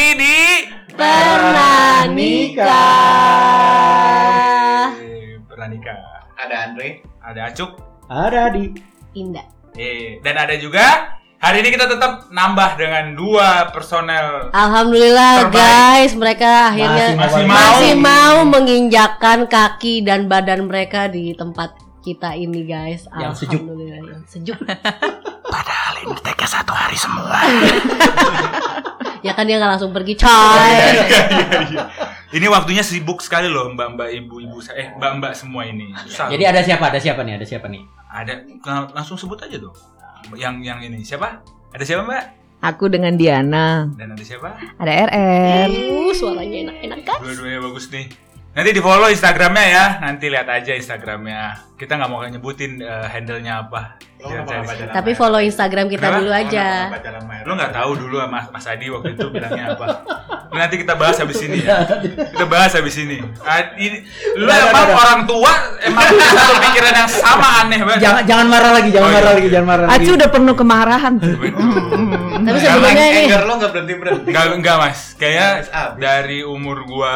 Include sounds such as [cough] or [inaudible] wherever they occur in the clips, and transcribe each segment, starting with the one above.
Lagi di Pernah nikah. Pernah nikah. Ada Andre. Ada Acuk. Ada di Indah. Eh, dan ada juga hari ini kita tetap nambah dengan dua personel Alhamdulillah Terbaik. guys, mereka akhirnya Masih mau. masih mau menginjakkan kaki dan badan mereka di tempat kita ini guys. Yang sejuk. Alhamdulillah yang sejuk. [laughs] Padahal ini teka satu hari semua. [laughs] ya kan dia nggak langsung pergi [laughs] coy. Ini waktunya sibuk sekali loh mbak-mbak ibu-ibu eh mbak-mbak semua ini. Susah. Jadi ada siapa? Ada siapa nih? Ada siapa nih? ada langsung sebut aja dong. Yang yang ini siapa? Ada siapa mbak? Aku dengan Diana. Dan ada siapa? Ada RR. Uh, suaranya enak-enak kan? Dua-duanya bagus nih. Nanti di follow Instagramnya ya. Nanti lihat aja Instagramnya. Kita nggak mau nyebutin eh, handle-nya apa. Nggak Tapi follow Instagram kita Kenapa? dulu aja. Lo nggak nggak tahu dulu Mas, Mas Adi waktu itu bilangnya apa. [laughs] Nanti kita bahas habis ini ya. Kita bahas habis ini. Ah, ini lu emang orang tua emang [laughs] pikiran yang sama aneh banget. Jangan jangan marah lagi, jangan Oh, marah iya. lagi, jangan marah lagi. Acu udah penuh kemarahan. Tapi Karena sebelumnya ini Anger lo nggak berhenti berhenti. Enggak enggak Mas. Kayaknya dari umur gua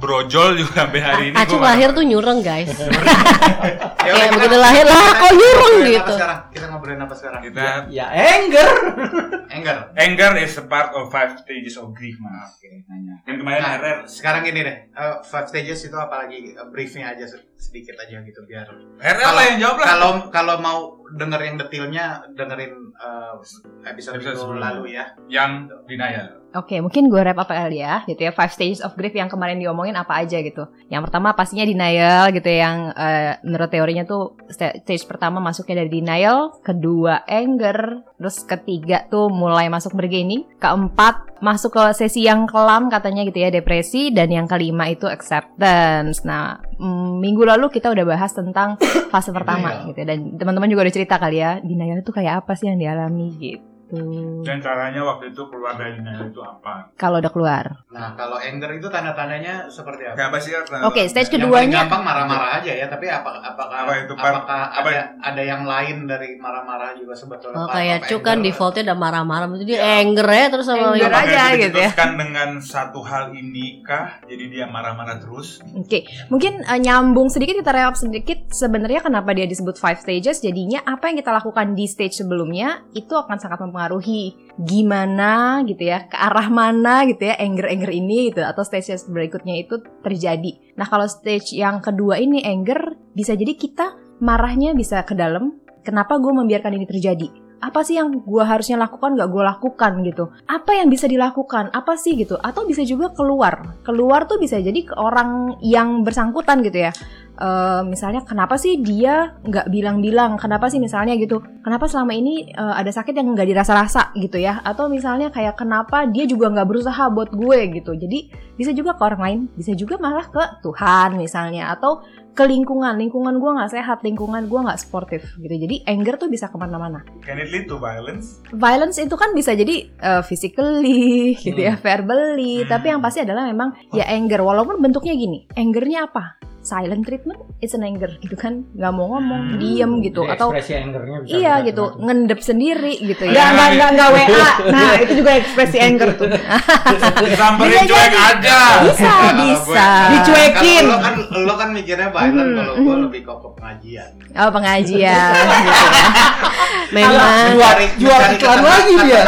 brojol juga sampai hari ini Acung gua lahir tuh nyureng guys. [laughs] [laughs] Ya Kayak udah, begitu lahir, lah, kok ngobrolin gitu. apa sekarang? Kita ngobrolin apa sekarang? kita Ya anger. [laughs] Anger. anger is a part of five stages of grief Mas. Oke, nanya. Kan kemarin Nah, RR sekarang ini deh, eh, five stages itu apalagi eh, briefnya aja se- sedikit aja gitu biar RR lah yang jawab lah. kalau kalau mau denger yang detailnya dengerin eh, episode, Episode minggu sebelumnya. lalu ya. yang denial. Oke, mungkin gue wrap up kali ya, gitu ya. Five stages of grief yang kemarin diomongin apa aja gitu. Yang pertama pastinya denial gitu ya, yang eh, menurut teorinya tuh sta- stage pertama masuknya dari denial, kedua anger, terus ketiga tuh mulai masuk bargaining, keempat masuk ke sesi yang kelam katanya gitu ya, depresi, dan yang kelima itu acceptance. Nah, mm, minggu lalu kita udah bahas tentang fase pertama gitu ya, dan teman-teman juga udah cerita kali ya, denial itu kayak apa sih yang dialami gitu. Dan caranya waktu itu keluar dari denial itu apa? Kalau udah keluar. Nah, kalau anger itu tanda-tandanya seperti apa? Apa sih? Oke, stage Yang paling keduanya gampang marah-marah aja ya, tapi apa apakah Apa itu, Pak? apakah Apa ada ada yang lain dari marah-marah juga sebetulnya? Oh, kayak Cuk kan defaultnya udah marah-marah, jadi dia Ya. anger ya terus sama Anger gitu. Aja itu gitu ya. diteruskan dengan satu hal ini kah? Jadi dia marah-marah terus? Oke, mungkin eh, nyambung sedikit kita recap sedikit sebenarnya kenapa dia disebut five stages. Jadinya apa yang kita lakukan di stage sebelumnya itu akan sangat mempengaruhi gimana gitu ya, ke arah mana gitu ya anger-anger ini gitu atau stage berikutnya itu terjadi. Nah, kalau stage yang kedua ini anger bisa jadi kita marahnya bisa ke dalam. Kenapa gue membiarkan ini terjadi? Apa sih yang gue harusnya lakukan gak gue lakukan gitu? Apa yang bisa dilakukan? Apa sih gitu? Atau bisa juga keluar. Keluar tuh bisa jadi ke orang yang bersangkutan gitu ya. Eh, misalnya kenapa sih dia nggak bilang-bilang? Kenapa sih misalnya gitu? Kenapa selama ini eh, ada sakit yang nggak dirasa-rasa gitu ya? Atau misalnya kayak kenapa dia juga nggak berusaha buat gue gitu? Jadi bisa juga ke orang lain, bisa juga malah ke Tuhan misalnya atau ke lingkungan, lingkungan gue nggak sehat, lingkungan gue nggak sportif gitu. Jadi anger tuh bisa ke mana-mana Can it lead to violence? violence itu kan bisa jadi uh, physically [laughs] gitu ya, verbally, Hmm. tapi yang pasti adalah memang ya anger walaupun bentuknya gini. Angernya apa? Silent treatment, it's an anger gitu kan, nggak mau ngomong, Hmm. diem gitu Jadi atau ekspresi angernya bisa iya gitu, ngendep sendiri gitu ya. Nggak, nggak, nggak nggak WA. [laughs] Nah, itu juga ekspresi anger tuh. Disamperin Bisa cuek aja. Bisa, kalau bisa. gue- Dicuekin. Kalau lo kan lo kan mikirnya violent, Hmm, kalau gue hmm. lebih kok ke pengajian. Oh, pengajian gitu [laughs] ya. Memang Jual- jual iklan lagi dia.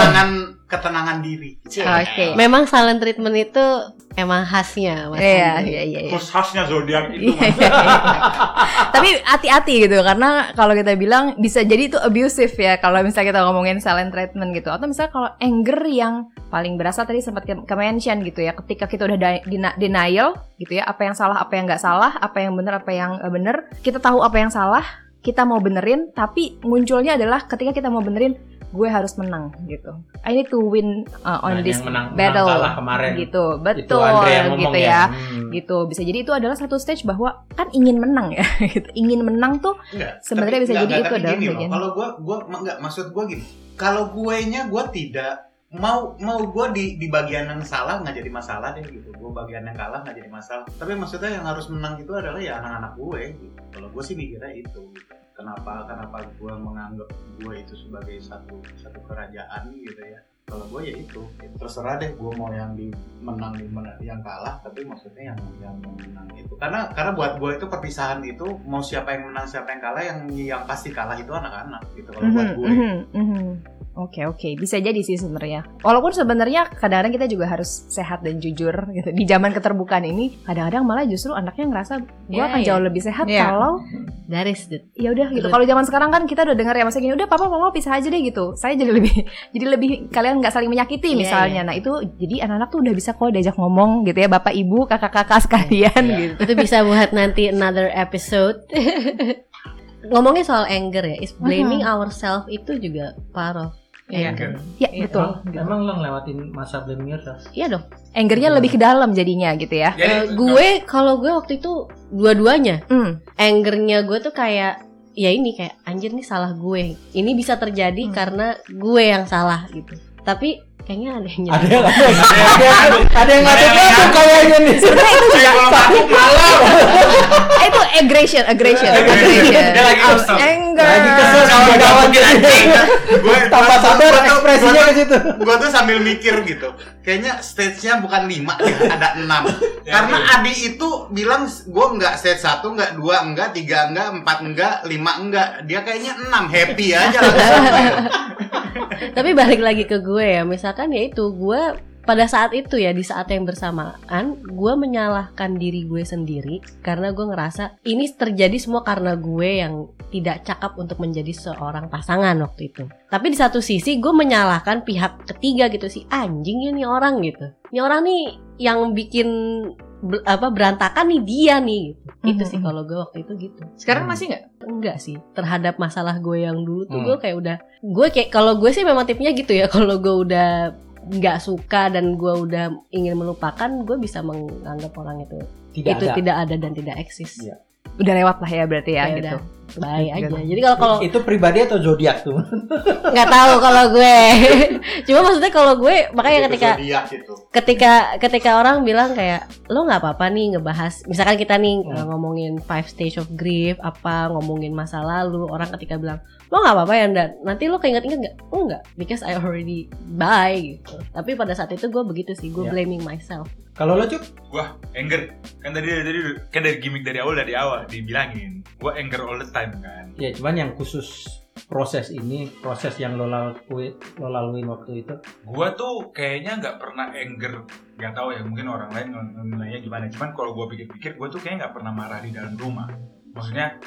Ketenangan diri. Oke. memang silent treatment itu emang khasnya Mas. Iya, Andi. iya, iya, iya. Terus khasnya zodiak itu Iya, mas. iya, [laughs] iya. Tapi hati-hati gitu karena kalau kita bilang bisa jadi itu abusive ya kalau misalnya kita ngomongin silent treatment gitu atau misalnya kalau anger yang paling berasa tadi sempat ke, ke mention gitu ya ketika kita udah denial gitu ya apa yang salah apa yang nggak salah apa yang benar apa yang benar kita tahu apa yang salah kita mau benerin tapi munculnya adalah ketika kita mau benerin gue harus menang gitu I need to win uh, on Nah, this yang menang- battle menang kalah kemarin. gitu Itu betul gitu ya. ya Hmm. gitu bisa jadi itu adalah satu stage bahwa kan ingin menang ya [laughs] gitu. ingin menang tuh Enggak. Sebenarnya bisa enggak, jadi enggak, itu adalah bagian. Kalau gua gua enggak maksud gua gini. Kalau gue nya gua tidak mau mau gue di di bagian yang salah nggak jadi masalah deh gitu gue bagian yang kalah nggak jadi masalah tapi maksudnya yang harus menang itu adalah ya anak-anak gue gitu kalau gue sih mikirnya itu gitu. Kenapa kenapa gue menganggap gue itu sebagai satu satu kerajaan gitu ya. Kalau gue ya itu terserah deh gue mau yang di menang di menang yang kalah tapi maksudnya yang yang menang itu. Karena karena buat gue itu perpisahan itu mau siapa yang menang siapa yang kalah yang yang pasti kalah itu anak-anak gitu. Kalau buat Mhm, gue mhm, mhm. Oke oke bisa jadi sih sebenarnya. Walaupun sebenarnya kadang-kadang kita juga harus sehat dan jujur gitu. Di zaman keterbukaan ini kadang-kadang malah justru anaknya ngerasa gue Iya, akan iya. jauh lebih sehat Iya. kalau the ya udah gitu. Kalau zaman sekarang kan kita udah dengar ya masa gini udah papa mama pisah aja deh gitu. Saya jadi lebih [laughs] jadi lebih kalian nggak saling menyakiti Iya, misalnya. Nah itu jadi anak-anak tuh udah bisa kok diajak ngomong gitu ya bapak ibu kakak-kakak sekalian Iya. gitu. itu bisa buat nanti another episode. [laughs] Ngomongin soal anger ya, is blaming ourselves itu juga part of Iya. anger. Ya Iya. betul. Emang, gitu. emang lo ngelewatin masa blaming yourself? Iya dong. Angernya lebih ke dalam jadinya gitu ya. Jadi, Eh, gue kalau gue waktu itu dua-duanya Hmm. angernya gue tuh kayak ya ini kayak anjir nih salah gue. Ini bisa terjadi Hmm. karena gue yang salah gitu. Tapi kayaknya ada yang Ada nyerah. yang ada yang ada yang kayaknya nih. Sebenarnya itu juga mabuk malam Eh, itu aggression, aggression. Dia lagi kesel. anger. Lagi kesel sama kawan anjing gue [laughs] Tanpa tuh- ekspresinya gua ke situ. gue tuh sambil mikir gitu kayaknya stage-nya bukan lima ya ada enam [laughs] Ya, karena iya. Adi itu bilang gue nggak stage satu nggak dua enggak tiga enggak empat enggak lima enggak dia kayaknya enam happy aja langsung [laughs] Tapi balik lagi ke gue ya, misalkan ya itu gue pada saat itu ya di saat yang bersamaan gue menyalahkan diri gue sendiri karena gue ngerasa ini terjadi semua karena gue yang tidak cakap untuk menjadi seorang pasangan waktu itu. Tapi di satu sisi gue menyalahkan pihak ketiga gitu sih anjing ini orang gitu. Ini orang nih yang bikin apa berantakan nih dia nih gitu. Itu sih Mhm. kalau gue waktu itu gitu. Sekarang masih nggak? Enggak sih terhadap masalah gue yang dulu tuh Hmm. gue kayak udah gue kayak kalau gue sih memang tipenya gitu ya [laughs] kalau gue udah nggak suka dan gue udah ingin melupakan gue bisa menganggap orang itu Tidak itu ada. tidak ada dan tidak eksis Iya. Udah lewat lah ya berarti ya Ya gitu. aja Gitu. jadi kalau kalau Itu pribadi atau zodiak tuh? [laughs] nggak tahu kalau gue [laughs] cuma maksudnya kalau gue makanya ketika Zodiak itu ketika ketika orang bilang kayak lo nggak apa-apa nih ngebahas misalkan kita nih Hmm. uh, ngomongin five stage of grief apa ngomongin masa lalu orang ketika bilang lo nggak apa-apa ya dan nanti lo keinget-inget nggak oh nggak because I already bye gitu tapi pada saat itu gue begitu sih gue Ya. blaming myself Kalau lo cuk? Gua anger. Kan tadi tadi kan dari gimmick dari awal dari awal dibilangin. Gua anger all the time kan. Ya cuman yang khusus proses ini, proses yang lo lalui, lo laluin waktu itu. gua tuh kayaknya nggak pernah anger. Nggak tahu ya mungkin orang lain nilainya gimana. Cuman kalau gua pikir-pikir gua tuh kayaknya nggak pernah marah di dalam rumah. Maksudnya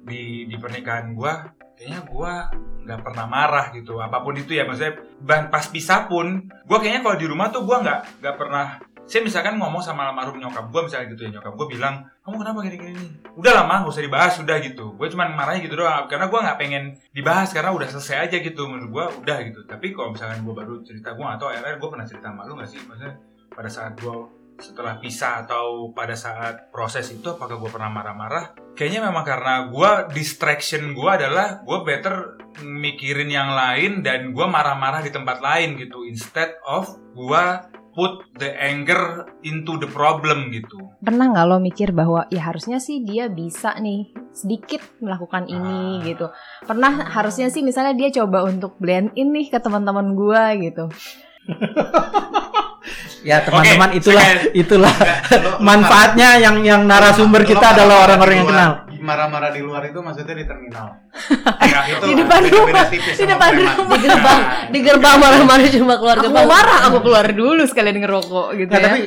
di di pernikahan gua kayaknya gua nggak pernah marah gitu. Apa pun itu ya maksudnya ban pas pisah pun gua kayaknya kalau di rumah tuh gua nggak nggak pernah saya misalkan ngomong sama almarhum nyokap gua misalnya gitu ya nyokap gua bilang kamu kenapa gini-gini? Nih udah lama gak usah dibahas udah gitu. Gue cuman marahnya gitu doang karena gua nggak pengen dibahas karena udah selesai aja gitu menurut gua udah gitu. Tapi kalau misalkan gua baru cerita gua atau RR gua pernah cerita sama lu nggak sih? Maksudnya pada saat gua setelah pisah atau pada saat proses itu apakah gue pernah marah-marah? Kayaknya memang karena gua distraction gua adalah gua better mikirin yang lain dan gua marah-marah di tempat lain gitu instead of gua put the anger into the problem gitu Pernah nggak lo mikir bahwa ya harusnya sih dia bisa nih sedikit melakukan ini Ah. gitu. Pernah harusnya sih misalnya dia coba untuk blend in nih ke teman-teman gua gitu. [laughs] Ya teman-teman itulah saya- itulah [laughs] lo manfaatnya yang yang narasumber lo kita adalah orang-orang yang kenal. Marah-marah di luar itu maksudnya di terminal Ya, itu itu. Di depan rumah. tipis Di depan preman. rumah. di gerbang di gerbang marah-marah cuma keluar Aku gerbang marah, aku keluar dulu sekalian ngerokok gitu Nah, ya. tapi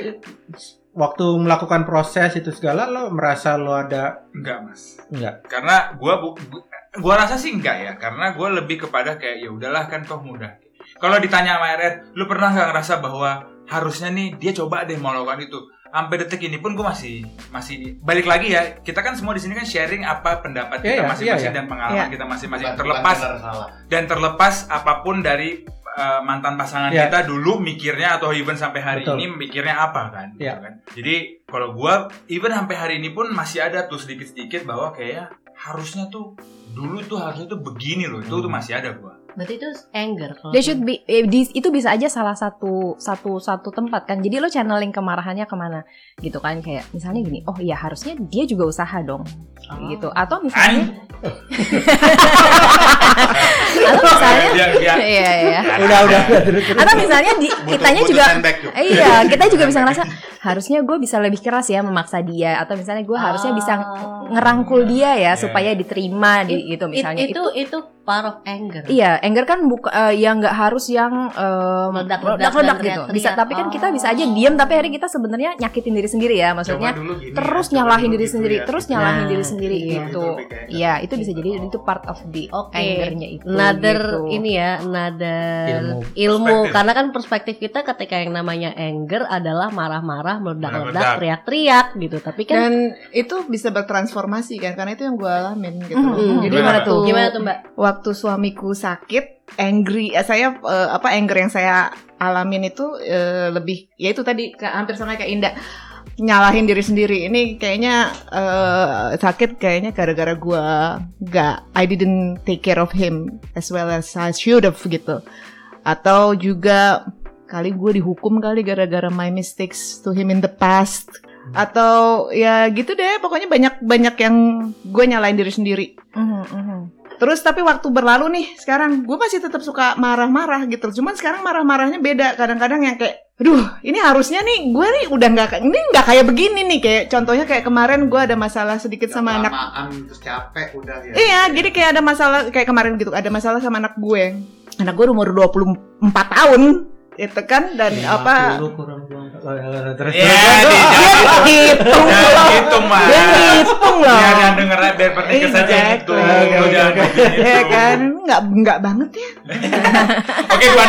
waktu melakukan proses itu segala lo merasa lo ada enggak mas enggak? karena gua bu- bu- gua rasa sih enggak ya karena gua lebih kepada kayak ya udahlah kan toh mudah kalau ditanya sama RR lu pernah nggak ngerasa bahwa harusnya nih dia coba deh mau lakukan itu sampai detik ini pun gue masih masih balik lagi ya kita kan semua di sini kan sharing apa pendapat Iya, kita iya, masing-masing iya, dan pengalaman Iya. kita masing-masing Bukan- terlepas bukan benar salah. dan terlepas apa pun dari uh, mantan pasangan Iya. kita dulu mikirnya atau even sampai hari Betul. ini mikirnya apa kan, gitu Iya. kan. Jadi kalau gua even sampai hari ini pun masih ada tuh sedikit-sedikit bahwa kayak harusnya tuh dulu tuh harusnya tuh begini loh itu tuh Hmm. masih ada gua Berarti itu anger kalau They should be eh, di- itu bisa aja salah satu satu satu tempat kan. Jadi lo channeling kemarahannya ke mana gitu kan kayak misalnya gini, oh iya harusnya dia juga usaha dong gitu. Atau misalnya [laughs] atau misalnya dia dia [laughs] iya iya. Udah udah. Atau misalnya di, Butuh- kitanya butuh juga. Eh, iya, [laughs] kita juga bisa ngerasa harusnya gue bisa lebih keras ya memaksa dia atau misalnya gue harusnya bisa ngerangkul dia ya Iya. supaya diterima di gitu It- misalnya itu itu part of anger. Iya, anger kan buka eh, yang nggak harus yang eh, Meledak-ledak gitu. Bisa, tapi kan kita bisa aja Oh. diam tapi akhirnya kita sebenarnya nyakitin diri sendiri ya, maksudnya gini terus ya, nyalahin dulu diri gitu sendiri, ya. terus nyalahin Nah, diri sendiri iya. gitu. Itu lebih kayak- Iya, itu bisa jadi itu part of the Oke. angernya itu. Another gitu. ini ya, another Ilmu. ilmu. Karena kan perspektif kita ketika yang namanya anger adalah marah-marah, meledak-ledak, Meledak. teriak-teriak gitu. Tapi kan Dan itu bisa bertransformasi kan karena itu yang gue alamin gitu. Mhm. loh. Jadi Gimana, tuh? gimana tuh Mbak? Waktu suamiku sakit, angry, eh, saya eh, apa anger yang saya alamin itu eh, lebih ya itu tadi hampir sama kayak Indah nyalahin diri sendiri. Ini kayaknya eh, sakit kayaknya gara-gara gua nggak I didn't take care of him as well as I should have gitu. Atau juga kali gue dihukum kali gara-gara my mistakes to him in the past atau ya gitu deh pokoknya banyak banyak yang gue nyalain diri sendiri mhm. Terus tapi waktu berlalu nih sekarang gue masih tetap suka marah-marah gitu. Cuman sekarang marah-marahnya beda. Kadang-kadang yang kayak, aduh ini harusnya nih gue nih udah nggak ini nggak kayak begini nih kayak contohnya kayak kemarin gue ada masalah sedikit sama anak. Terus capek udah ya. Iya, jadi kayak ada masalah kayak kemarin gitu. Ada masalah sama anak gue. Anak gue umur 24 tahun. Itu kan dan apa 50 kurang kurang. Ya, terus Ya, terus. di- dia ngitung Jangan loh. gitu, Mas. Dia ngitung loh. Biar yang denger biar pernikah saja Exactly. gitu. Gitu. Ya kan, nggak nggak banget ya. Oke, 26.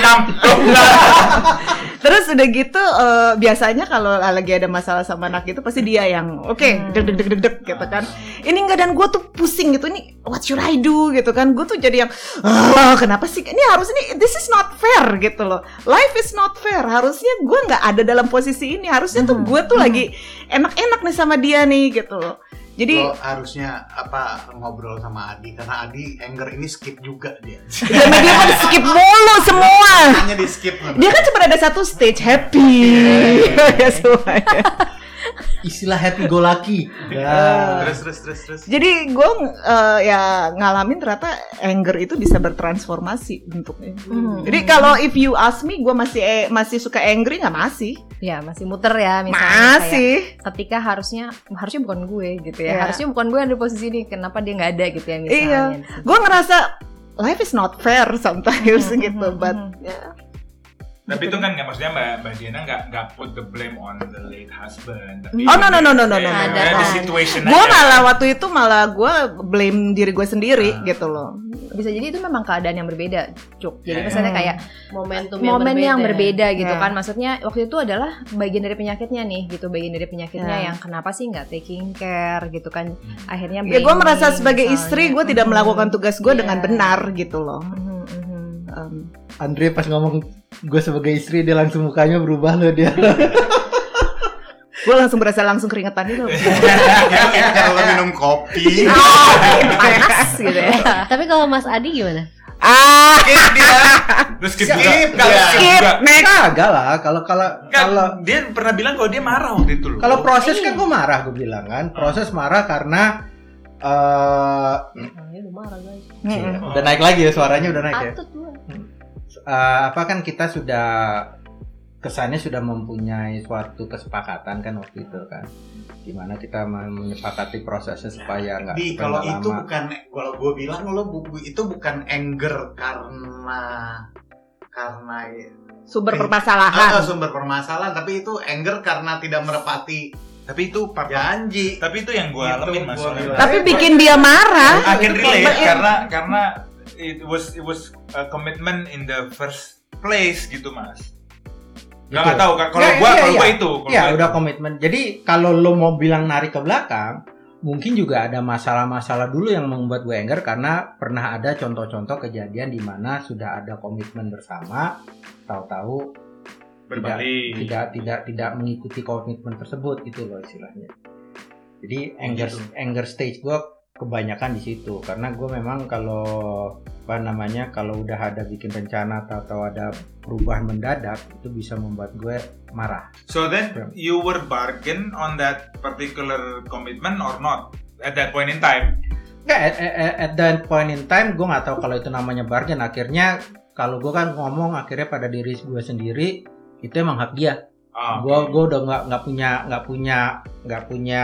[laughs] Terus udah gitu eh, biasanya kalau lagi ada masalah sama anak gitu pasti dia yang oke Hmm. deg deg deg deg deg gitu kan. Ini enggak dan gue tuh pusing gitu ini what should I do gitu kan. Gue tuh jadi yang "Ah, kenapa sih ini harus ini this is not fair gitu loh. Life is not fair. Harusnya gue nggak ada dalam posisi ini. Harusnya tuh gue tuh lagi enak-enak nih sama dia nih gitu loh. Jadi Lo harusnya apa ngobrol sama Adi karena Adi anger ini skip juga dia. sama [laughs] dia kan skip mulu semua. Hanya di skip. Dia kan cuma ada satu stage happy. [laughs] ya semuanya. Istilah happy go lucky. Iya. Ya. Terus terus terus terus. Jadi gue ya ngalamin ternyata anger itu bisa bertransformasi bentuknya. Hmm. Jadi kalau if you ask me, gue masih eh, masih suka angry nggak masih? Ya masih muter ya misalnya kayak Masih. ketika harusnya harusnya bukan gue gitu ya Iya. harusnya bukan gue yang ada di posisi ini kenapa dia nggak ada gitu ya misalnya Iya. Gue ngerasa life is not fair sometimes Hmm, gitu, hmm, but hmm. Ya, Tapi itu kan nggak maksudnya Mbak Mbak Diana nggak nggak put the blame on the late husband. Tapi Oh, no, no, no, no, no, no, Ya, ya, the situation gue malah waktu itu malah gue blame diri gue sendiri Ah. gitu loh. bisa jadi itu memang keadaan yang berbeda cuk jadi Ya, misalnya ya. kayak Momentum yang momen berbeda. yang berbeda gitu Ya. kan maksudnya waktu itu adalah bagian dari penyakitnya nih gitu bagian dari penyakitnya Ya. yang kenapa sih nggak taking care gitu kan akhirnya Ya gue merasa sebagai misalnya. istri gue tidak Mhm. melakukan tugas gue Iya. dengan benar gitu loh. Mhm, mhm. Um, Andre pas ngomong gue sebagai istri dia langsung mukanya berubah loh dia. gue langsung berasa langsung keringetan gitu. [laughs] Kalau minum kopi. oh, panas gitu ya. Tapi kalau Mas Adi gimana? Ah, Skip dia. [laughs] Terus skip juga. Skip, Nggak, ya. skip next. Kagak lah kalau kalau kalau dia pernah bilang kalau dia marah waktu itu loh. kalau proses kan gue marah gue bilang kan proses marah karena eh Oh, ya udah marah guys. Mm-mm. udah naik lagi ya suaranya udah naik ya. Eh, apa kan kita sudah kesannya sudah mempunyai suatu kesepakatan kan waktu itu kan di mana kita menyepakati prosesnya supaya nggak Di kalau itu lama. bukan kalau gue bilang lo bu- itu bukan anger karena karena Sumber Eh, permasalahan. ah, sumber permasalahan tapi itu anger karena tidak merepati tapi itu part janji. tapi itu yang gue Gitu, alamin mas. Tapi bikin dia marah. I can relate But it- karena karena it was it was a commitment in the first place gitu mas. Gak, nggak tahu kan kalau Ya, gua iya, kalau iya. gua itu. kalau Ya gua udah itu. komitmen. Jadi kalau lo mau bilang narik ke belakang, mungkin juga ada masalah-masalah dulu yang membuat gue anger karena pernah ada contoh-contoh kejadian di mana sudah ada komitmen bersama, tahu-tahu berbalik. tidak tidak tidak mengikuti komitmen tersebut gitu loh istilahnya. Jadi anger gitu. anger stage gue kebanyakan di situ karena gue memang kalau apa namanya kalau udah ada bikin rencana atau, atau ada perubahan mendadak itu bisa membuat gue marah. So then you were bargain on that particular commitment or not at that point in time? Nggak, at, at, at that point in time gue nggak tahu kalau itu namanya bargain. Akhirnya kalau gue kan ngomong akhirnya pada diri gue sendiri itu emang hak dia. Ah, Gue gue udah nggak nggak punya nggak punya nggak punya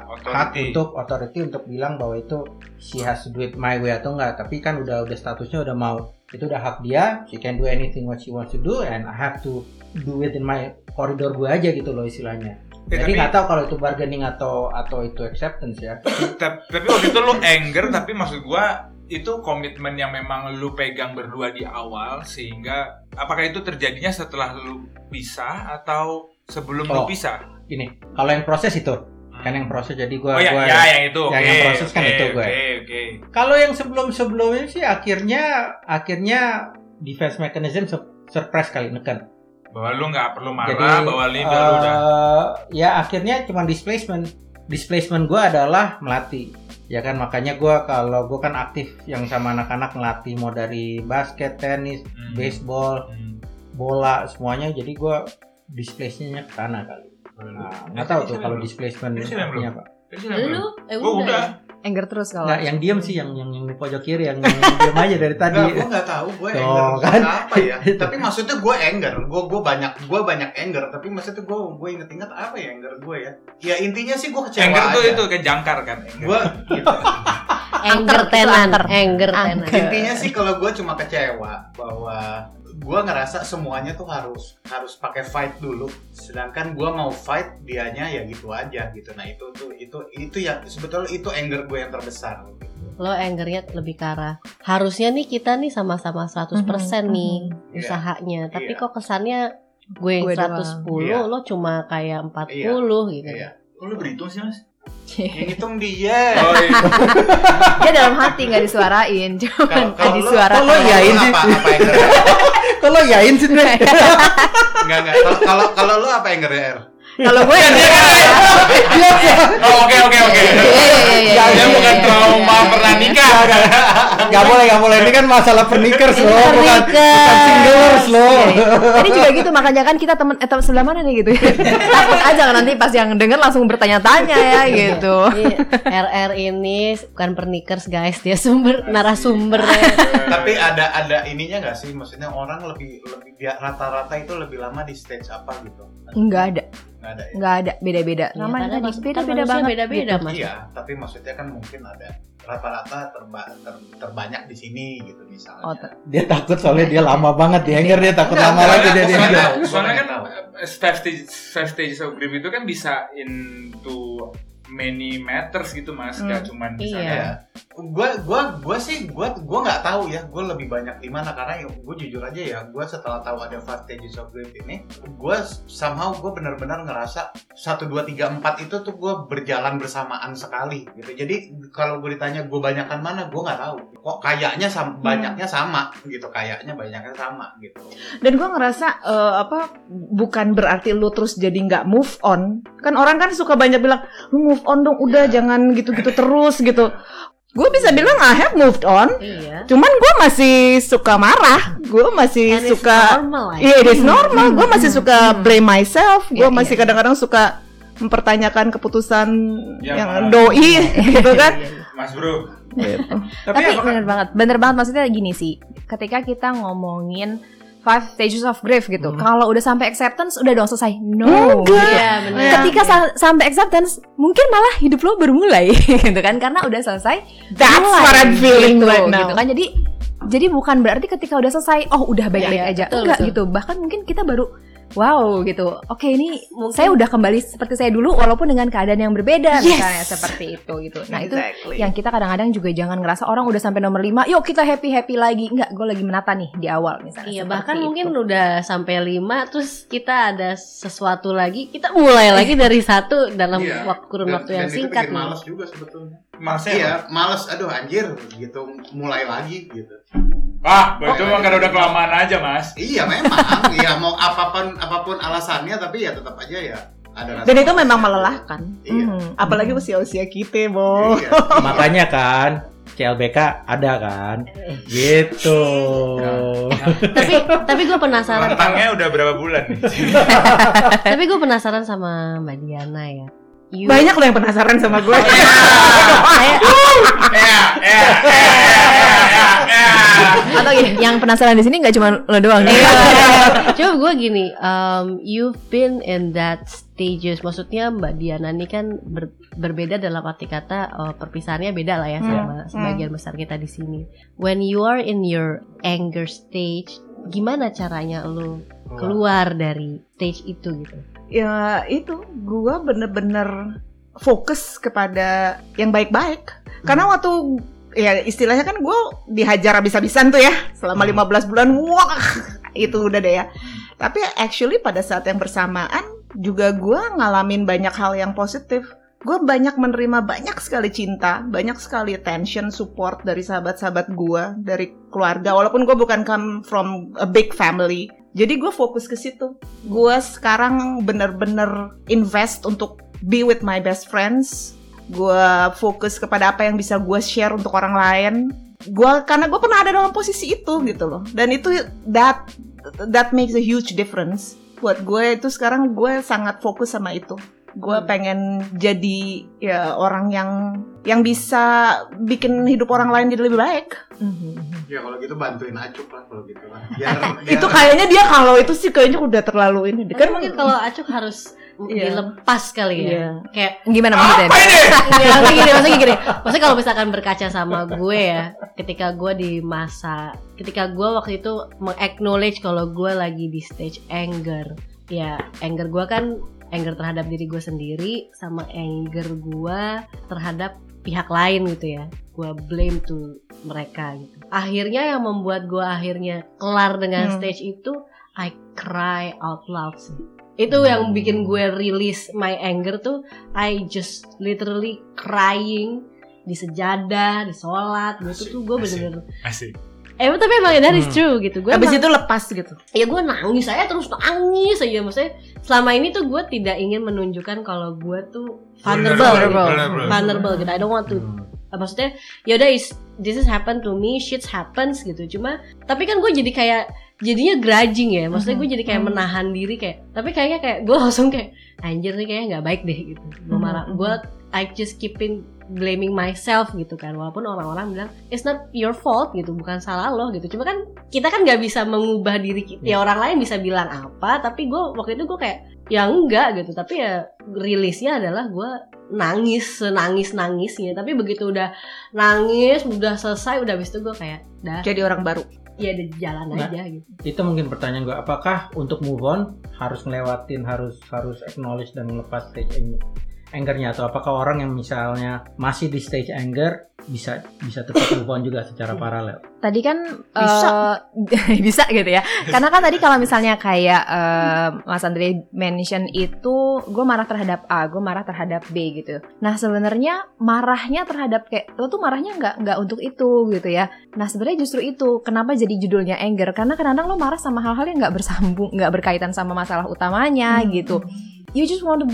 hak Authority. untuk authority untuk bilang bahwa itu she has to do it my way atau enggak. Tapi kan udah udah statusnya udah mau itu udah hak dia. She can do anything what she wants to do and I have to do it in my koridor gue aja gitu loh istilahnya. Eh, Jadi tapi- nggak tahu kalau itu bargaining atau atau itu acceptance ya. Ta- tapi waktu itu lu anger tapi maksud gua itu komitmen yang memang lu pegang berdua di awal sehingga apakah itu terjadinya setelah lu pisah atau sebelum lu Oh. pisah? Ini kalau yang proses itu kan yang proses jadi gue Oh ya, gua- ya yang itu. yang- oke, yang proses kan oke, itu gue. Oke, oke. Kalau yang sebelum-sebelumnya sih akhirnya akhirnya defense mechanism sur- surprise kali neken. Bahwa lu nggak perlu marah, Jadi bahwa lu lu udah eh, ya akhirnya cuma displacement. Displacement gue adalah melatih. Ya kan makanya gue kalau gue kan aktif yang sama anak-anak melatih mau dari basket, tenis, Hmm. baseball, Hmm. bola semuanya. Jadi gue displacement-nya ke sana kali. Nah, nggak tahu tuh kalau displacement Ini siapa yang artinya apa. Lu? Eh Gua udah. Anger terus kalau. Nggak, yang diam sih yang yang, yang di pojok kiri yang, yang diam aja dari tadi. Enggak, gue nggak tahu gue anger kan? apa ya. [laughs] tapi maksudnya gue anger, gue gue banyak gue banyak anger. Tapi maksudnya gue gue inget-inget apa ya anger gue ya. Ya intinya sih gue kecewa Anger tuh itu kan jangkar kan. Gue gitu. Anger Angker, tenan, anger tenan. intinya sih kalau gue cuma kecewa bahwa gue ngerasa semuanya tuh harus harus pakai fight dulu. Sedangkan gue mau fight dianya ya gitu aja gitu. Nah itu tuh itu itu ya sebetulnya itu anger gue yang terbesar. Gitu. Lo angernya lebih ke arah harusnya nih kita nih sama-sama 100% Mhm, nih Iya. usahanya. Tapi Iya. kok kesannya gue yang Gue 110, Iya. lo cuma kayak 40 gitu. Iya. Oh, lu berhitung sih mas? Yang hitung dia. Oh, iya. [laughs] Dia dalam hati nggak disuarain, cuman Kalau- kalau di lu- suara. kalau lu iyain sih. apa apa? [laughs] Kalau yain sih. Enggak enggak. Kalau kalau lu apa anger ya? Kalau gue ya. Oh, Oke oke oke. Iya, iya, iya, Dia iya, bukan iya, trauma pernah nikah. Gak boleh, gak boleh. Ini kan masalah pernikers Ini loh, bukan, singlers loh. Iya, iya. Tadi juga gitu makanya kan kita temen eh, temen sebelah mana nih gitu. [laughs] Takut aja kan nanti pas yang denger langsung bertanya-tanya ya gitu. Iya, RR ini bukan pernikers guys, dia sumber narasumber. Tapi ada ada ininya nggak sih? Maksudnya orang lebih lebih dia rata-rata itu lebih lama di stage apa gitu? Enggak ada, Nggak ada ya? enggak ada beda-beda. Ya, tadi kan beda-beda banget. beda-beda, gitu. Mas. Iya, tapi maksudnya kan mungkin ada rata-rata terba- ter- terbanyak di sini gitu misalnya. Oh, ter- Dia takut soalnya dia lama banget di anger dia takut Enggak, lama enggak, lagi dia enggak, dia. dia. soalnya nggak kan tahu. eh, five stages five stages of grief itu kan bisa into many matters gitu mas, Hmm. gak cuman misalnya. Iya. gue gua gua sih gua gua nggak tahu ya gue lebih banyak di mana karena gue jujur aja ya gue setelah tahu ada five stages of grief ini gue somehow gue benar-benar ngerasa satu dua tiga empat itu tuh gue berjalan bersamaan sekali gitu jadi kalau gue ditanya gue banyakan mana gue nggak tahu kok kayaknya sama, banyaknya sama gitu kayaknya banyaknya sama gitu Dan gue ngerasa eh, apa bukan berarti lu terus jadi nggak move on. Kan orang kan suka banyak bilang lu move on dong, udah jangan gitu-gitu terus gitu. Gue bisa bilang I have moved on. Iya. Cuman gue masih suka marah. Gue masih And suka. Iya, it is normal. Gue masih suka blame myself. Gue Iya, masih iya. kadang-kadang suka mempertanyakan keputusan Ya, yang malah. doi [laughs] gitu kan. Mas bro, Gitu. Tapi apakah- bener banget, bener banget maksudnya gini sih. Ketika kita ngomongin five stages of grief gitu, Hmm. kalau udah sampai acceptance udah dong selesai. No. Enggak. gitu. Iya, benar. Ketika sa- sampai acceptance, mungkin malah hidup lo bermulai [laughs] gitu kan karena udah selesai. That's mulai what I'm feeling gitu, right now. gitu kan. Jadi jadi bukan berarti ketika udah selesai, oh udah baik-baik Iya, aja. betul, Enggak betul. gitu. Bahkan mungkin kita baru wow gitu. Oke, ini Mungkin- saya udah kembali seperti saya dulu walaupun dengan keadaan yang berbeda Yes. misalnya seperti itu gitu. Nah, itu Exactly. yang kita kadang-kadang juga jangan ngerasa orang udah sampai nomor 5, yuk kita happy-happy lagi. Enggak, gue lagi menata nih di awal misalnya. Iya, bahkan itu. mungkin udah sampai 5 terus kita ada sesuatu lagi, kita mulai lagi [laughs] dari satu dalam Iya. waktu kurun Dan- waktu yang dan itu singkat bikin nih. males juga sebetulnya masnya iya males aduh anjir gitu mulai lagi gitu Ah, itu mah karena udah kelamaan aja mas. Iya memang, iya mau apa pun apa pun alasannya tapi ya tetap aja ya ada rasa Dan itu memang melelahkan. Iya. Hmm, Apalagi usia-usia kita, Bo. Iya. [laughs] Makanya kan CLBK ada kan? Gitu. tapi [laughs] tapi gue penasaran Rentangnya udah berapa bulan nih? [laughs] tapi gue penasaran sama Mbak Diana ya You- Banyak loh yang penasaran sama gue. Ya, ya, ya, ya, ya. Atau gini, yang penasaran di sini nggak cuma lo doang. nih. Iya. [laughs] Coba gue gini, um, you've been in that stages. Maksudnya Mbak Diana ini kan ber- berbeda dalam arti kata uh, perpisahannya beda lah ya Hmm, sama sebagian besar kita di sini. When you are in your anger stage, gimana caranya lo keluar dari stage itu gitu? ya itu gue bener-bener fokus kepada yang baik-baik karena waktu ya istilahnya kan gue dihajar habis-habisan tuh ya selama 15 bulan. Wah itu udah deh ya. Tapi actually pada saat yang bersamaan juga gue ngalamin banyak hal yang positif. Gue banyak menerima banyak sekali cinta banyak sekali attention support dari sahabat-sahabat gue dari keluarga. Walaupun gue bukan come from a big family. Jadi gue fokus ke situ. Gue sekarang bener-bener invest untuk be with my best friends gue fokus kepada apa yang bisa gue share untuk orang lain. Gue karena gue pernah ada dalam posisi itu gitu loh. Dan itu that that makes a huge difference. Buat gue itu sekarang gue sangat fokus sama itu. Gue pengen jadi ya orang yang yang bisa bikin hidup orang lain jadi lebih baik. Ya kalau gitu bantuin Acuk lah kalau gitu lah. [laughs] Biar, itu biar- kayaknya dia kalau itu sih kayaknya udah terlalu ini Kan mungkin kalau Acuk harus Iya. dilepas kali ya. Iya. Kayak Gimana maksudnya? [laughs] ya, maksudnya gini, [laughs] maksudnya gini. Maksudnya kalau misalkan berkaca sama gue ya, ketika gue di masa, ketika gue waktu itu meng-acknowledge kalau gue lagi di stage anger, ya anger gue kan anger terhadap diri gue sendiri sama anger gue terhadap pihak lain gitu ya. Gue blame to mereka gitu. Akhirnya yang membuat gue akhirnya kelar dengan Hmm. stage itu, I cry out loud sih. Itu yang bikin gue release my anger tuh I just literally crying di sejadah, di sholat gitu tuh gue bener-bener Asik. Eh tapi emang that is Hmm. true gitu Gue Abis emang- itu lepas gitu. ya gue nangis saya terus nangis aja maksudnya selama ini tuh gue tidak ingin menunjukkan kalau gue tuh vulnerable Vulnerable. gitu. Vulnerable. vulnerable gitu I don't want to Hmm. maksudnya ya udah is this is happen to me shit happens gitu cuma tapi kan gue jadi kayak jadinya grudging ya. Maksudnya gue jadi kayak Mhm. menahan diri kayak tapi kayaknya kayak gue langsung kayak anjir nih kayaknya nggak baik deh gitu. Gue Mhm, marah gue I just keeping blaming myself gitu kan. Walaupun orang-orang bilang it's not your fault gitu bukan salah lo gitu. Cuma kan kita kan nggak bisa mengubah diri kita ya orang lain bisa bilang apa tapi gue waktu itu gue kayak ya enggak gitu. Tapi ya rilisnya adalah gue nangis senangis nangisnya tapi begitu udah nangis udah selesai udah habis itu gue kayak dah. Jadi orang baru. Ya udah jalan Nah. aja gitu Itu mungkin pertanyaan gue, apakah untuk move on harus ngelewatin harus harus acknowledge dan melepas stage ang- angernya atau apakah orang yang misalnya masih di stage anger bisa bisa tetap move on juga secara paralel? Tadi kan Bisa. eh, [laughs] bisa gitu ya. Karena kan tadi kalau misalnya kayak eh, Mas Andre mention itu gue marah terhadap A, gue marah terhadap B gitu. Nah sebenarnya marahnya terhadap kayak lo tuh marahnya nggak nggak untuk itu gitu ya. Nah sebenarnya justru itu kenapa jadi judulnya anger karena kadang-kadang lo marah sama hal-hal yang nggak bersambung, nggak berkaitan sama masalah utamanya gitu. You just want to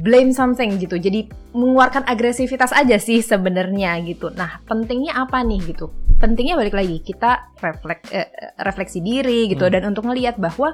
blame something gitu. Jadi mengeluarkan agresivitas aja sih sebenarnya gitu. Nah, pentingnya apa nih gitu? Pentingnya balik lagi kita reflek eh, refleksi diri gitu Hmm. dan untuk ngelihat bahwa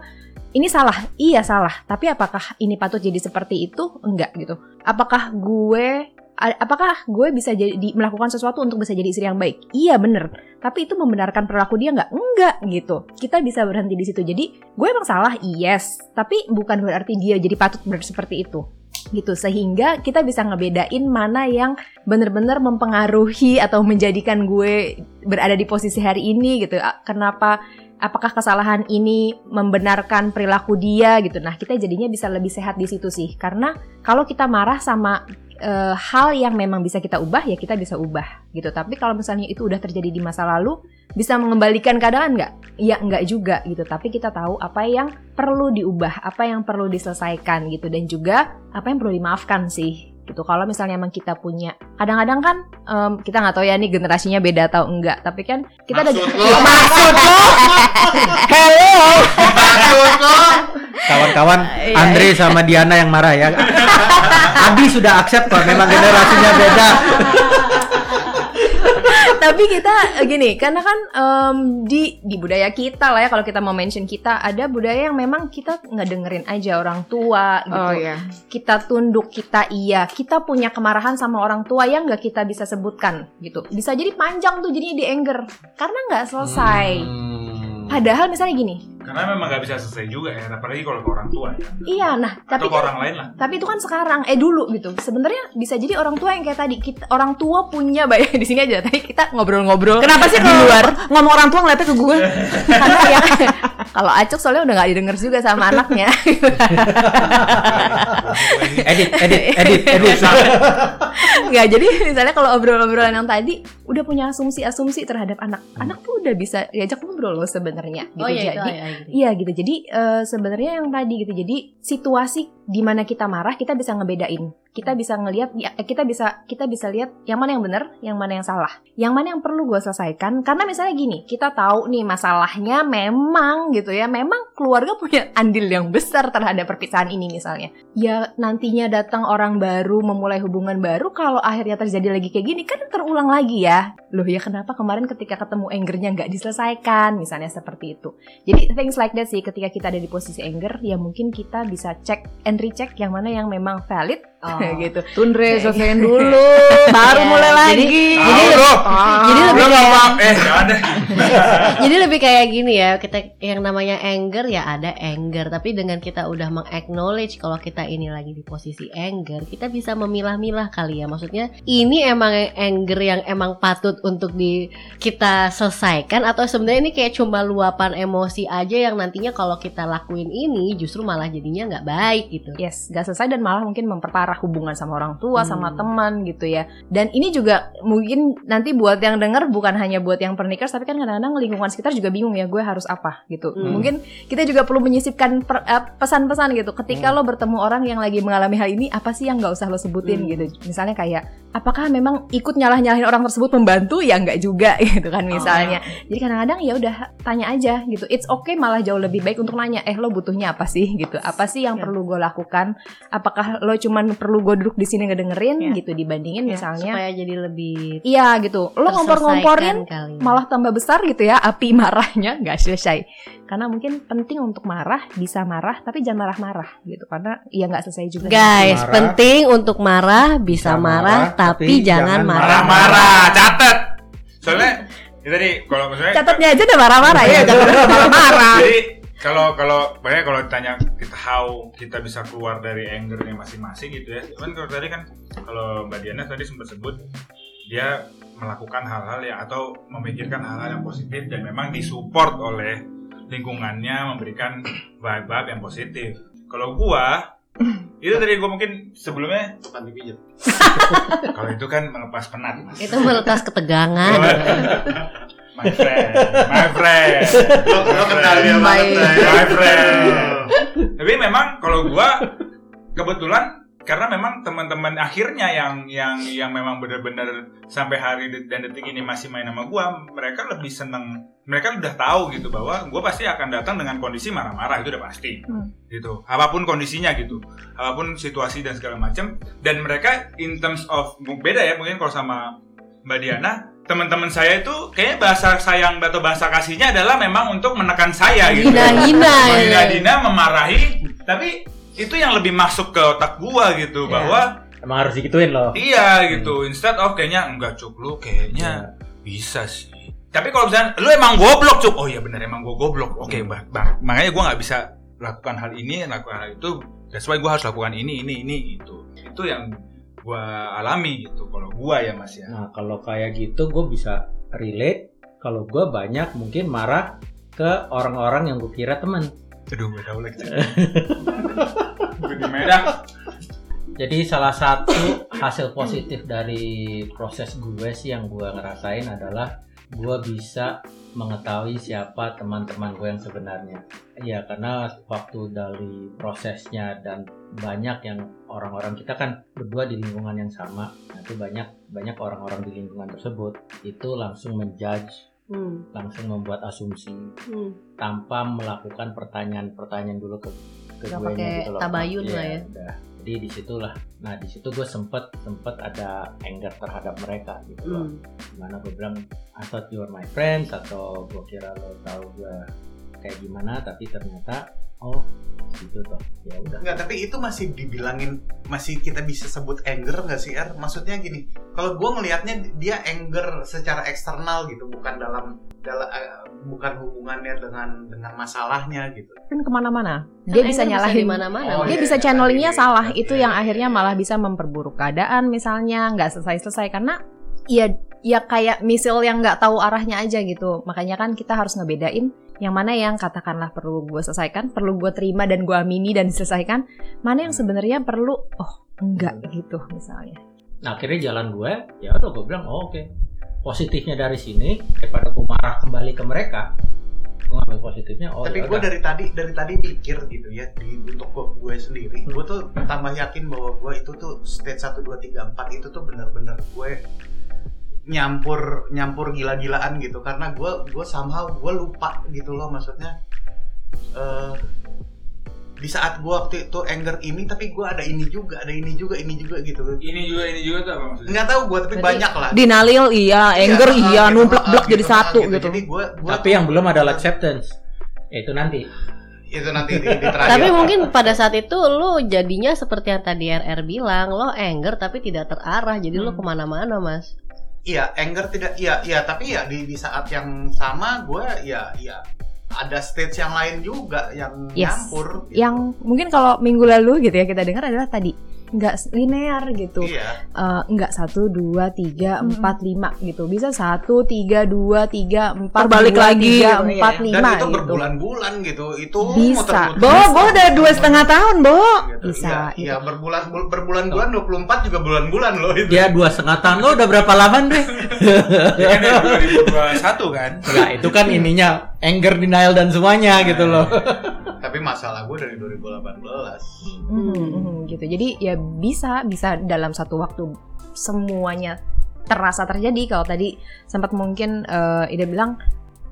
ini salah, iya salah. Tapi apakah ini patut jadi seperti itu? Enggak gitu. Apakah gue apakah gue bisa jadi melakukan sesuatu untuk bisa jadi istri yang baik? Iya bener. Tapi itu membenarkan perilaku dia nggak? Enggak gitu. Kita bisa berhenti di situ. Jadi gue emang salah, yes. Tapi bukan berarti dia jadi patut ber- seperti itu gitu sehingga kita bisa ngebedain mana yang bener-bener mempengaruhi atau menjadikan gue berada di posisi hari ini gitu kenapa apakah kesalahan ini membenarkan perilaku dia gitu nah kita jadinya bisa lebih sehat di situ sih karena kalau kita marah sama eh, hal yang memang bisa kita ubah ya kita bisa ubah gitu. Tapi kalau misalnya itu udah terjadi di masa lalu bisa mengembalikan keadaan nggak? Ya nggak juga gitu. Tapi kita tahu apa yang perlu diubah apa yang perlu diselesaikan gitu. Dan juga apa yang perlu dimaafkan sih gitu kalau misalnya emang kita punya kadang-kadang kan em, kita nggak tahu ya nih generasinya beda atau enggak tapi kan kita ada Maksud lo? [laughs] maksud lo hello Maksud lo? kawan-kawan Iya, Andre sama Diana yang marah ya. Abi sudah accept kok memang generasinya beda. [laughs] Tapi kita eh, gini, karena kan em, di di budaya kita lah ya kalau kita mau mention kita ada budaya yang memang kita nggak dengerin aja orang tua gitu. Oh iya. Kita tunduk, kita iya, kita punya kemarahan sama orang tua yang nggak kita bisa sebutkan gitu. Bisa jadi panjang tuh jadinya di anger karena nggak selesai. Hmm. Padahal misalnya gini, Karena memang nggak bisa selesai juga ya, apalagi kalau ke orang tua ya. iya nah tapi Atau ke orang lain lah. tapi itu kan sekarang eh dulu gitu sebenarnya bisa jadi orang tua yang kayak tadi kita orang tua punya banyak [laughs] di sini aja tadi kita ngobrol-ngobrol Kenapa sih di kalau luar ngomong orang tua ngeliatnya ke gue? [laughs] karena ya [laughs] kalau acuk soalnya udah nggak didengar juga sama anaknya edit, edit, edit, edit. nggak jadi misalnya kalau obrol-obrolan yang tadi udah punya asumsi-asumsi terhadap anak anak tuh udah bisa diajak ngobrol loh sebenarnya gitu Oh iya itu jadi I agree. Iya gitu. Jadi eh, sebenarnya yang tadi gitu. Jadi situasi di mana kita marah kita bisa ngebedain. Kita bisa ngelihat ya, eh, kita bisa kita bisa lihat yang mana yang benar, yang mana yang salah. Yang mana yang perlu gue selesaikan karena misalnya gini, kita tahu nih masalahnya memang gitu ya. Memang keluarga punya [laughs] andil yang besar terhadap perpisahan ini misalnya. Ya nantinya datang orang baru memulai hubungan baru kalau akhirnya terjadi lagi kayak gini kan terulang lagi ya. Loh ya kenapa kemarin ketika ketemu angernya nggak diselesaikan misalnya seperti itu. Jadi things like that sih ketika kita ada di posisi anger ya mungkin kita bisa cek and recheck yang mana yang memang valid Oh. [laughs] gitu. Tundre, selesaiin dulu, [laughs] baru mulai jadi- lagi. Tahu bro. jadi lebih Bro [laughs] nggak kayak- eh deh. Jadi lebih kayak gini ya, kita yang namanya anger ya ada anger, tapi dengan kita udah meng-acknowledge kalau kita ini lagi di posisi anger, kita bisa memilah-milah kali ya. Maksudnya ini emang anger yang emang patut untuk di kita selesaikan atau sebenarnya ini kayak cuma luapan emosi aja yang nantinya kalau kita lakuin ini justru malah jadinya nggak baik gitu. Yes, gak selesai dan malah mungkin memperparah hubungan sama orang tua, Hmm. sama teman gitu ya. Dan ini juga mungkin nanti buat yang denger bukan hanya buat yang pernikers, tapi kan kadang-kadang lingkungan sekitar juga bingung ya, gue harus apa gitu. Hmm. Mungkin kita juga perlu menyisipkan per- eh, pesan-pesan gitu. Ketika lo bertemu orang yang lagi mengalami hal ini, apa sih yang nggak usah lo sebutin Hmm. gitu. Misalnya kayak, apakah memang ikut nyalah-nyalahin orang tersebut membantu? Ya nggak juga [laughs] gitu kan misalnya. Jadi kadang-kadang ya udah tanya aja gitu. It's okay malah jauh lebih baik untuk nanya, eh lo butuhnya apa sih gitu? Apa sih yang Ya. perlu gue lakukan? Apakah lo cuman perlu gue duduk di sini ngedengerin Ya. gitu dibandingin Ya, misalnya? supaya jadi lebih Iya gitu. Lo ngompor-ngomporin kali. malah tambah besar gitu ya api marahnya [laughs] nggak selesai. Karena mungkin penting untuk marah bisa marah tapi jangan marah-marah gitu karena ya nggak selesai juga. Guys, Marah. penting untuk marah bisa, Bisa marah, marah, tapi, tapi jangan jangan marah. Marah-marah, catet. Soalnya ya tadi kalau misalnya Catatnya aja udah marah-marah ya. Iya, jangan marah-marah. Jadi kalau kalau banyak kalau ditanya kita how kita bisa keluar dari angernya masing-masing gitu ya. Cuman kalau tadi kan kalau Mbak Diana tadi sempat sebut dia melakukan hal-hal yang atau memikirkan hal-hal yang positif dan memang disupport oleh lingkungannya memberikan vibe-vibe yang positif. Kalau gua [laughs] itu tadi gua mungkin sebelumnya Bukan dipijat. [laughs] kalau itu kan melepas penat mas. Itu melepas ketegangan. My friend, my friend. Lo, lo kenal dia banget, Bray. My friend. Tapi memang kalau gua kebetulan karena memang teman-teman akhirnya yang yang yang memang benar-benar sampai hari dan detik ini masih main sama gua, mereka lebih seneng. Mereka udah tahu gitu bahwa gua pasti akan datang dengan kondisi marah-marah itu udah pasti. Hmm. Gitu. Apa pun kondisinya gitu. Apa pun situasi dan segala macam dan mereka in terms of beda ya mungkin kalau sama Mbak Diana teman-teman saya itu kayaknya bahasa sayang atau bahasa kasihnya adalah memang untuk menekan saya gitu. Hina-hina. [laughs] ya. Menghina-hina, memarahi, tapi itu yang lebih masuk ke otak gua gitu Iya. bahwa Emang harus digituin loh. iya gitu. Instead of kayaknya enggak cuk lu kayaknya bisa sih. Tapi kalau misalnya lu emang goblok cuk. Oh iya benar emang gua goblok. Oke, Bang. Bang. Makanya gua nggak bisa lakukan hal ini, lakukan hal itu. That's why gua harus lakukan ini, ini, ini itu. Itu yang gua alami gitu kalau gua ya Mas ya. Nah kalau kayak gitu gue bisa relate. Kalau gue banyak mungkin marah ke orang-orang yang gue kira teman. Aduh, gue tahu lagi. [laughs] Gue di Medan. Jadi salah satu hasil positif dari proses gue sih yang gue ngerasain adalah gue bisa mengetahui siapa teman-teman gue yang sebenarnya. Iya karena waktu dari prosesnya dan banyak yang orang-orang kita kan berdua di lingkungan yang sama. Itu banyak banyak orang-orang di lingkungan tersebut itu langsung menjudge, Hmm, langsung membuat asumsi hmm. tanpa melakukan pertanyaan-pertanyaan dulu ke ke gue pakai tabayun lah ya. udah. Jadi di situlah. Nah di situ gue sempet sempet ada anger terhadap mereka gitu loh. Hmm. Di mana gue bilang I thought you were my friends atau gue kira lo tahu gue kayak gimana tapi ternyata oh gitu toh ya udah Enggak, tapi itu masih dibilangin masih kita bisa sebut anger nggak sih Er? Maksudnya gini, kalau gue ngelihatnya dia anger secara eksternal gitu, bukan dalam dalam eh, bukan hubungannya dengan dengan masalahnya gitu. kan ke mana-mana Kan dia bisa anger nyalahin di mana-mana. Oh, dia iya, bisa iya, channelingnya iya, salah iya, itu iya, yang iya. akhirnya malah bisa memperburuk keadaan misalnya nggak selesai-selesai karena ya ya kayak misil yang nggak tahu arahnya aja gitu makanya kan kita harus ngebedain yang mana yang katakanlah perlu gue selesaikan perlu gue terima dan gue amini dan diselesaikan mana yang sebenarnya perlu oh enggak gitu misalnya. Nah akhirnya jalan gue ya udah gue bilang oh, oke. Positifnya dari sini daripada gue marah kembali ke mereka gue ngambil positifnya oh tapi ya gue dari tadi dari tadi mikir gitu ya di untuk gue, gue sendiri, gue tuh tambah yakin bahwa gue itu tuh stage 1, 2, 3, 4 itu tuh bener-bener gue nyampur nyampur gila-gilaan gitu. Karena gue gue somehow gue lupa gitu loh maksudnya eh di saat gue waktu itu anger ini tapi gue ada ini juga ada ini juga ini juga gitu Ini juga ini juga tuh apa maksudnya? nggak tahu gue tapi Berarti banyak lah. dinalil iya anger Iya, iya gitu, numplek-blek ah, jadi gitu, satu ah, gitu. jadi gue tapi yang belum ada acceptance Ya, itu nanti. Itu nanti di, di terakhir Tapi mungkin pada saat itu lu jadinya seperti yang tadi RR bilang, lo anger tapi tidak terarah, jadi lo Hmm. ke mana-mana mas. Iya, anger tidak iya, iya, tapi ya di di saat yang sama gue ya ya ada stage yang lain juga yang Yes. nyampur. gitu. yang mungkin kalau minggu lalu gitu ya kita dengar adalah tadi nggak linear gitu Iya. Eh, nggak satu dua tiga empat lima gitu bisa satu tiga dua tiga empat Terbalik dua, lagi tiga gitu, empat iya. Dan lima itu gitu berbulan-bulan gitu. Itu Bisa. Bo, Bo udah dua setengah tahun, Bo. Gitu. Bisa, Iya, gitu. iya, berbulan bul- berbulan-bulan 24 juga bulan-bulan loh itu. dia dua setengah tahun lo udah berapa lama deh Ya kan dari 2021 kan. Enggak, itu kan ininya anger denial dan semuanya gitu loh [laughs] Tapi masalah gue dari 2018. Mhm, mhm, gitu. Jadi ya bisa bisa dalam satu waktu semuanya terasa terjadi. Kalau tadi sempat mungkin eh, Ida bilang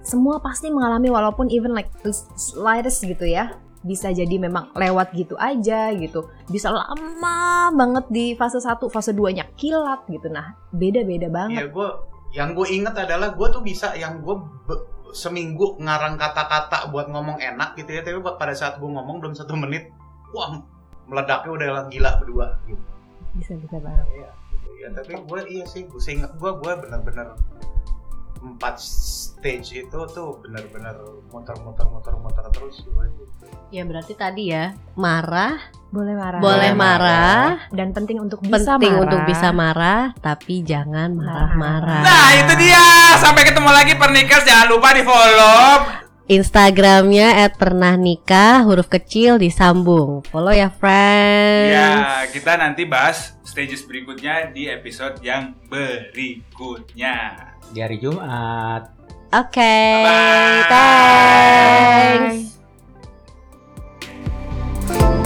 semua pasti mengalami walaupun even like the slightest gitu ya. Bisa jadi memang lewat gitu aja gitu. Bisa lama banget di fase 1 fase 2 nya kilat gitu. Nah beda-beda banget. Iya, gue yang gue inget adalah gue tuh bisa yang gue seminggu ngarang kata-kata buat ngomong enak gitu ya, tapi pada saat gue ngomong belum satu menit, wah meledaknya udah gila berdua gitu. bisa bisa banget Iya, gitu ya. Tapi gue iya sih, gue seinget gue gue bener-bener empat stage itu tuh bener-bener muter-muter muter-muter terus gue. gitu. Ya berarti tadi ya marah, boleh marah boleh marah, dan penting untuk bisa penting marah untuk bisa marah, tapi jangan marah-marah. Nah itu dia. Sampai ketemu lagi pernikers. Jangan lupa di follow. Instagramnya @pernahnikah huruf kecil disambung. Follow ya friends. Ya kita nanti bahas stages berikutnya di episode yang berikutnya di hari Jumat. Oke. Okay. Bye. Thanks.